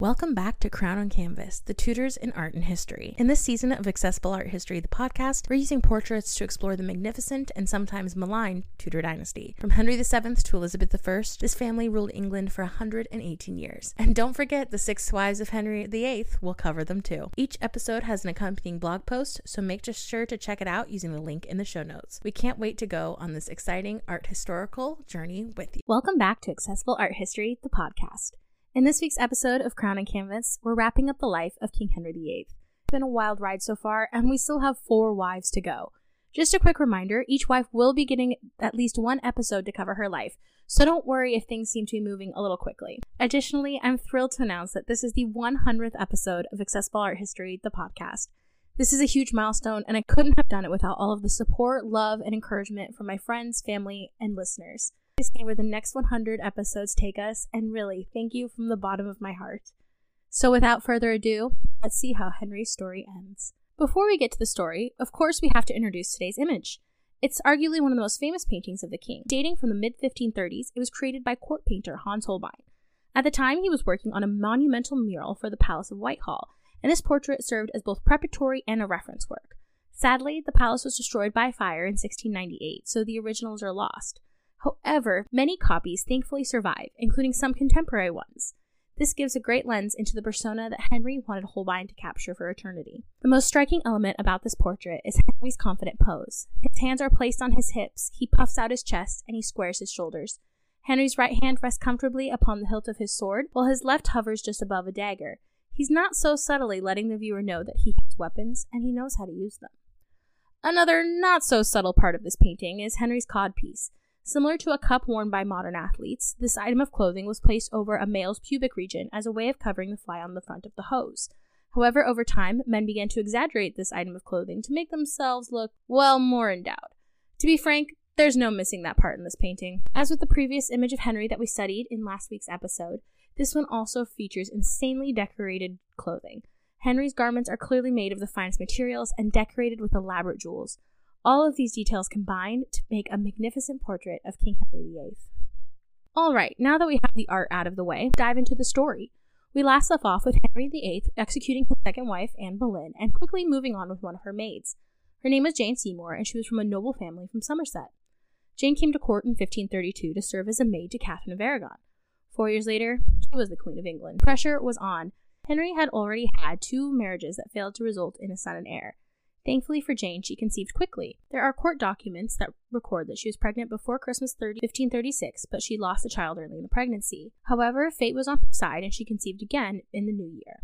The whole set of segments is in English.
Welcome back to Crown and Canvas, the Tudors in art and history. In this season of Accessible Art History, the podcast, we're using portraits to explore the magnificent and sometimes maligned Tudor dynasty. From Henry VII to Elizabeth I, this family ruled England for 118 years. And don't forget, the six wives of Henry VIII will cover them too. Each episode has an accompanying blog post, so make sure to check it out using the link in the show notes. We can't wait to go on this exciting art historical journey with you. Welcome back to Accessible Art History, the podcast. In this week's episode of Crown and Canvas, we're wrapping up the life of King Henry VIII. It's been a wild ride so far, and we still have four wives to go. Just a quick reminder each wife will be getting at least one episode to cover her life, so don't worry if things seem to be moving a little quickly. Additionally, I'm thrilled to announce that this is the 100th episode of Accessible Art History, the podcast. This is a huge milestone, and I couldn't have done it without all of the support, love, and encouragement from my friends, family, and listeners see where the next 100 episodes take us, and really, thank you from the bottom of my heart. So, without further ado, let's see how Henry's story ends. Before we get to the story, of course, we have to introduce today's image. It's arguably one of the most famous paintings of the king. Dating from the mid 1530s, it was created by court painter Hans Holbein. At the time, he was working on a monumental mural for the Palace of Whitehall, and this portrait served as both preparatory and a reference work. Sadly, the palace was destroyed by fire in 1698, so the originals are lost. However, many copies thankfully survive, including some contemporary ones. This gives a great lens into the persona that Henry wanted Holbein to capture for eternity. The most striking element about this portrait is Henry's confident pose. His hands are placed on his hips, he puffs out his chest, and he squares his shoulders. Henry's right hand rests comfortably upon the hilt of his sword, while his left hovers just above a dagger. He's not so subtly letting the viewer know that he has weapons and he knows how to use them. Another not so subtle part of this painting is Henry's codpiece. Similar to a cup worn by modern athletes, this item of clothing was placed over a male's pubic region as a way of covering the fly on the front of the hose. However, over time, men began to exaggerate this item of clothing to make themselves look, well, more endowed. To be frank, there's no missing that part in this painting. As with the previous image of Henry that we studied in last week's episode, this one also features insanely decorated clothing. Henry's garments are clearly made of the finest materials and decorated with elaborate jewels. All of these details combined to make a magnificent portrait of King Henry VIII. Alright, now that we have the art out of the way, dive into the story. We last left off with Henry VIII executing his second wife, Anne Boleyn, and quickly moving on with one of her maids. Her name was Jane Seymour, and she was from a noble family from Somerset. Jane came to court in 1532 to serve as a maid to Catherine of Aragon. Four years later, she was the Queen of England. Pressure was on. Henry had already had two marriages that failed to result in a son and heir. Thankfully for Jane, she conceived quickly. There are court documents that record that she was pregnant before Christmas 30, 1536, but she lost the child early in the pregnancy. However, fate was on her side and she conceived again in the new year.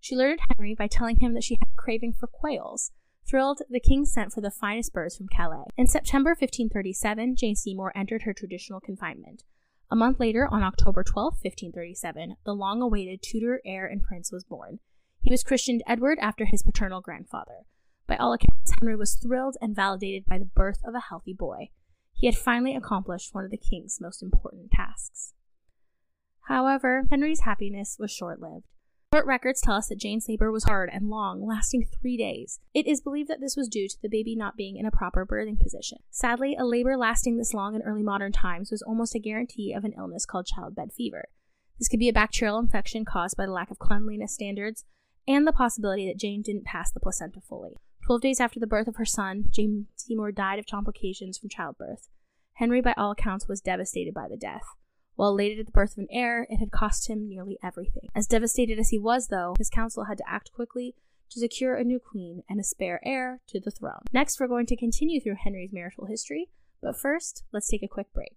She lured Henry by telling him that she had a craving for quails. Thrilled, the king sent for the finest birds from Calais. In September 1537, Jane Seymour entered her traditional confinement. A month later, on October 12, 1537, the long awaited Tudor heir and prince was born. He was christened Edward after his paternal grandfather. By all accounts, Henry was thrilled and validated by the birth of a healthy boy. He had finally accomplished one of the king's most important tasks. However, Henry's happiness was short lived. Court records tell us that Jane's labor was hard and long, lasting three days. It is believed that this was due to the baby not being in a proper birthing position. Sadly, a labor lasting this long in early modern times was almost a guarantee of an illness called childbed fever. This could be a bacterial infection caused by the lack of cleanliness standards and the possibility that Jane didn't pass the placenta fully. Twelve days after the birth of her son, Jane Seymour died of complications from childbirth. Henry, by all accounts, was devastated by the death. While elated at the birth of an heir, it had cost him nearly everything. As devastated as he was, though, his council had to act quickly to secure a new queen and a spare heir to the throne. Next, we're going to continue through Henry's marital history, but first, let's take a quick break.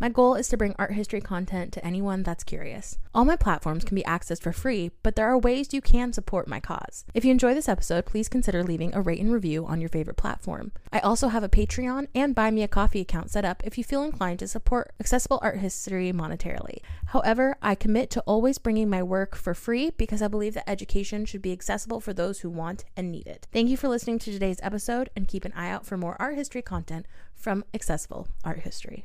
My goal is to bring art history content to anyone that's curious. All my platforms can be accessed for free, but there are ways you can support my cause. If you enjoy this episode, please consider leaving a rate and review on your favorite platform. I also have a Patreon and Buy Me a Coffee account set up if you feel inclined to support accessible art history monetarily. However, I commit to always bringing my work for free because I believe that education should be accessible for those who want and need it. Thank you for listening to today's episode and keep an eye out for more art history content from Accessible Art History.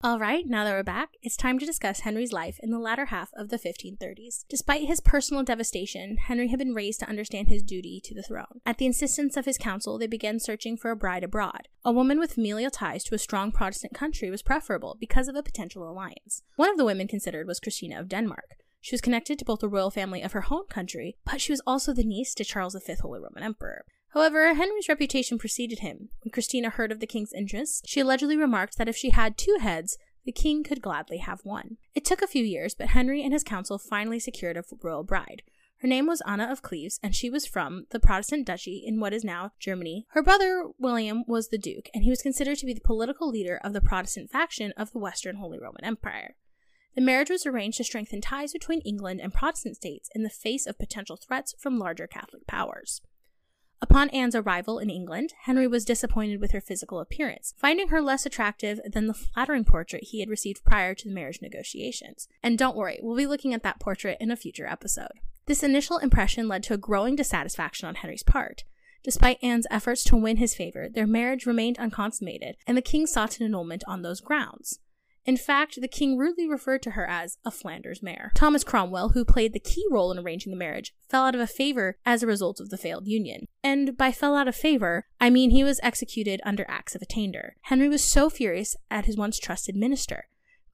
All right, now that we're back, it's time to discuss Henry's life in the latter half of the 1530s. Despite his personal devastation, Henry had been raised to understand his duty to the throne. At the insistence of his council, they began searching for a bride abroad. A woman with familial ties to a strong Protestant country was preferable because of a potential alliance. One of the women considered was Christina of Denmark. She was connected to both the royal family of her home country, but she was also the niece to Charles V, Holy Roman Emperor. However, Henry's reputation preceded him. When Christina heard of the king's interest, she allegedly remarked that if she had two heads, the king could gladly have one. It took a few years, but Henry and his council finally secured a royal bride. Her name was Anna of Cleves, and she was from the Protestant duchy in what is now Germany. Her brother, William, was the duke, and he was considered to be the political leader of the Protestant faction of the Western Holy Roman Empire. The marriage was arranged to strengthen ties between England and Protestant states in the face of potential threats from larger Catholic powers. Upon Anne's arrival in England, Henry was disappointed with her physical appearance, finding her less attractive than the flattering portrait he had received prior to the marriage negotiations. And don't worry, we'll be looking at that portrait in a future episode. This initial impression led to a growing dissatisfaction on Henry's part. Despite Anne's efforts to win his favor, their marriage remained unconsummated, and the king sought an annulment on those grounds. In fact, the king rudely referred to her as a Flanders mare. Thomas Cromwell, who played the key role in arranging the marriage, fell out of favor as a result of the failed union. And by fell out of favor, I mean he was executed under Acts of Attainder. Henry was so furious at his once trusted minister.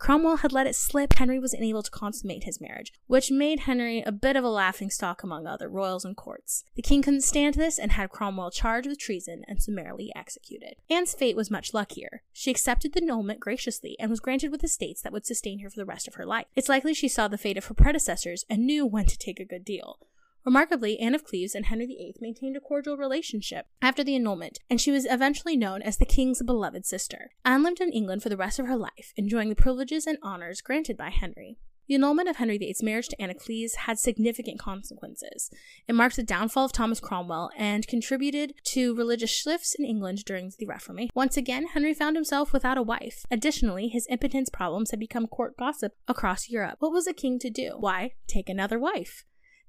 Cromwell had let it slip Henry was unable to consummate his marriage, which made Henry a bit of a laughing stock among other royals and courts. The king couldn't stand this and had Cromwell charged with treason and summarily executed. Anne's fate was much luckier. She accepted the annulment graciously and was granted with estates that would sustain her for the rest of her life. It's likely she saw the fate of her predecessors and knew when to take a good deal. Remarkably, Anne of Cleves and Henry VIII maintained a cordial relationship after the annulment, and she was eventually known as the king's beloved sister. Anne lived in England for the rest of her life, enjoying the privileges and honors granted by Henry. The annulment of Henry VIII's marriage to Anne of Cleves had significant consequences. It marked the downfall of Thomas Cromwell and contributed to religious shifts in England during the Reformation. Once again, Henry found himself without a wife. Additionally, his impotence problems had become court gossip across Europe. What was a king to do? Why, take another wife.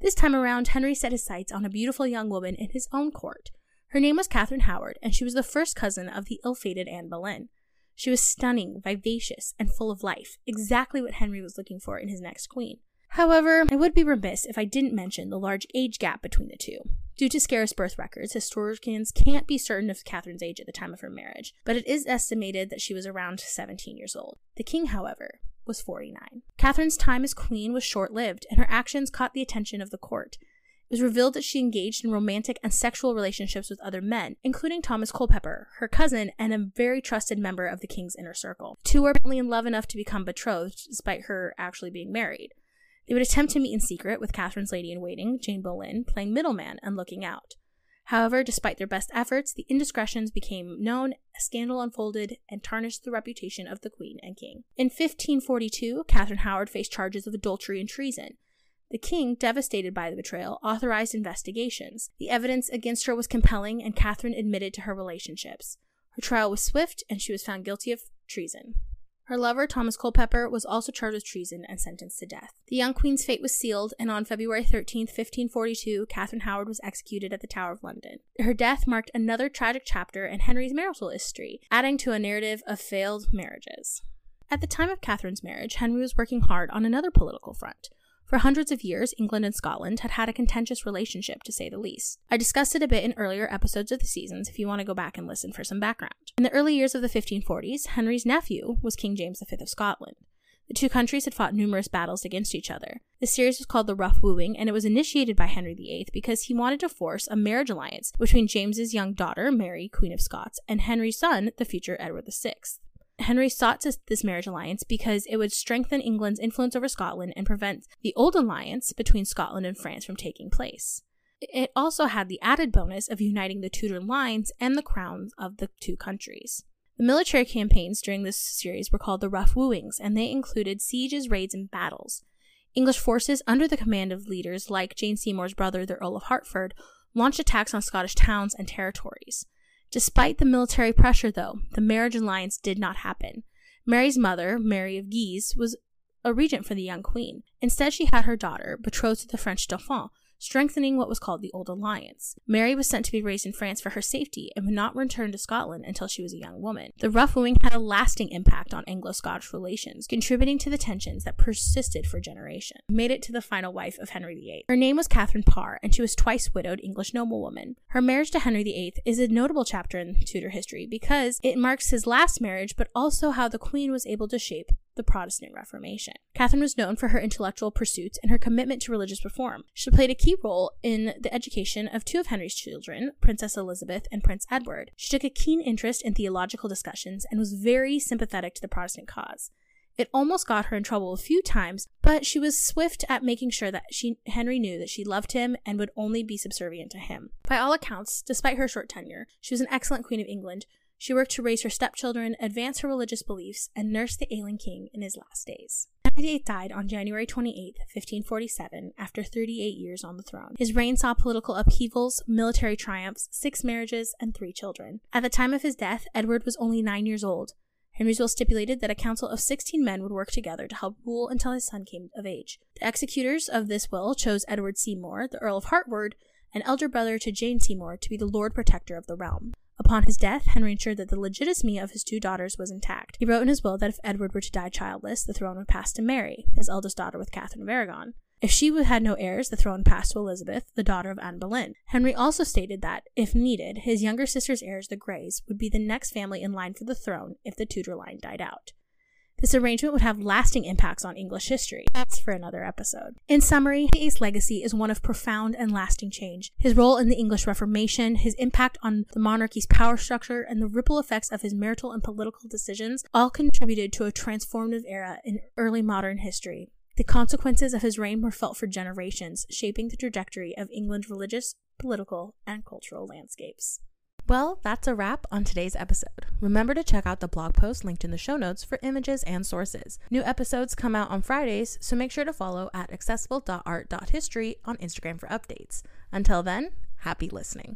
This time around, Henry set his sights on a beautiful young woman in his own court. Her name was Catherine Howard, and she was the first cousin of the ill fated Anne Boleyn. She was stunning, vivacious, and full of life, exactly what Henry was looking for in his next queen. However, I would be remiss if I didn't mention the large age gap between the two. Due to scarce birth records, historians can't be certain of Catherine's age at the time of her marriage, but it is estimated that she was around 17 years old. The king, however, was 49. Catherine's time as queen was short lived, and her actions caught the attention of the court. It was revealed that she engaged in romantic and sexual relationships with other men, including Thomas Culpeper, her cousin, and a very trusted member of the king's inner circle. Two were apparently in love enough to become betrothed, despite her actually being married. They would attempt to meet in secret, with Catherine's lady in waiting, Jane Boleyn, playing middleman and looking out. However, despite their best efforts, the indiscretions became known, a scandal unfolded, and tarnished the reputation of the queen and king. In 1542, Catherine Howard faced charges of adultery and treason. The king, devastated by the betrayal, authorized investigations. The evidence against her was compelling, and Catherine admitted to her relationships. Her trial was swift, and she was found guilty of treason. Her lover, Thomas Culpeper, was also charged with treason and sentenced to death. The young queen's fate was sealed, and on February 13, 1542, Catherine Howard was executed at the Tower of London. Her death marked another tragic chapter in Henry's marital history, adding to a narrative of failed marriages. At the time of Catherine's marriage, Henry was working hard on another political front. For hundreds of years, England and Scotland had had a contentious relationship, to say the least. I discussed it a bit in earlier episodes of the seasons if you want to go back and listen for some background. In the early years of the 1540s, Henry's nephew was King James V of Scotland. The two countries had fought numerous battles against each other. The series was called the Rough Wooing, and it was initiated by Henry VIII because he wanted to force a marriage alliance between James's young daughter, Mary, Queen of Scots, and Henry's son, the future Edward VI. Henry sought this marriage alliance because it would strengthen England's influence over Scotland and prevent the old alliance between Scotland and France from taking place. It also had the added bonus of uniting the Tudor lines and the crowns of the two countries. The military campaigns during this series were called the Rough Wooings, and they included sieges, raids, and battles. English forces, under the command of leaders like Jane Seymour's brother, the Earl of Hertford, launched attacks on Scottish towns and territories. Despite the military pressure, though, the marriage alliance did not happen. Mary's mother, Mary of Guise, was a regent for the young queen. Instead, she had her daughter betrothed to the French Dauphin, strengthening what was called the Old Alliance. Mary was sent to be raised in France for her safety and would not return to Scotland until she was a young woman. The rough wooing had a lasting impact on Anglo Scottish relations, contributing to the tensions that persisted for generations. Made it to the final wife of Henry VIII. Her name was Catherine Parr, and she was twice widowed English noblewoman. Her marriage to Henry VIII is a notable chapter in Tudor history because it marks his last marriage, but also how the Queen was able to shape the Protestant Reformation. Catherine was known for her intellectual pursuits and her commitment to religious reform. She played a key role in the education of two of Henry's children, Princess Elizabeth and Prince Edward. She took a keen interest in theological discussions and was very sympathetic to the Protestant cause. It almost got her in trouble a few times, but she was swift at making sure that she, Henry knew that she loved him and would only be subservient to him. By all accounts, despite her short tenure, she was an excellent Queen of England she worked to raise her stepchildren, advance her religious beliefs, and nurse the ailing king in his last days. Henry VIII died on January 28, 1547, after 38 years on the throne. His reign saw political upheavals, military triumphs, six marriages, and three children. At the time of his death, Edward was only nine years old. Henry's will stipulated that a council of 16 men would work together to help rule until his son came of age. The executors of this will chose Edward Seymour, the Earl of Hertford, an elder brother to Jane Seymour, to be the Lord Protector of the realm. Upon his death, Henry ensured that the legitimacy of his two daughters was intact. He wrote in his will that if Edward were to die childless, the throne would pass to Mary, his eldest daughter with Catherine of Aragon. If she had no heirs, the throne passed to Elizabeth, the daughter of Anne Boleyn. Henry also stated that, if needed, his younger sister's heirs, the Greys, would be the next family in line for the throne if the Tudor line died out. This arrangement would have lasting impacts on English history. That's for another episode. In summary, VIII's legacy is one of profound and lasting change. His role in the English Reformation, his impact on the monarchy's power structure, and the ripple effects of his marital and political decisions all contributed to a transformative era in early modern history. The consequences of his reign were felt for generations, shaping the trajectory of England's religious, political, and cultural landscapes. Well, that's a wrap on today's episode. Remember to check out the blog post linked in the show notes for images and sources. New episodes come out on Fridays, so make sure to follow at accessible.art.history on Instagram for updates. Until then, happy listening.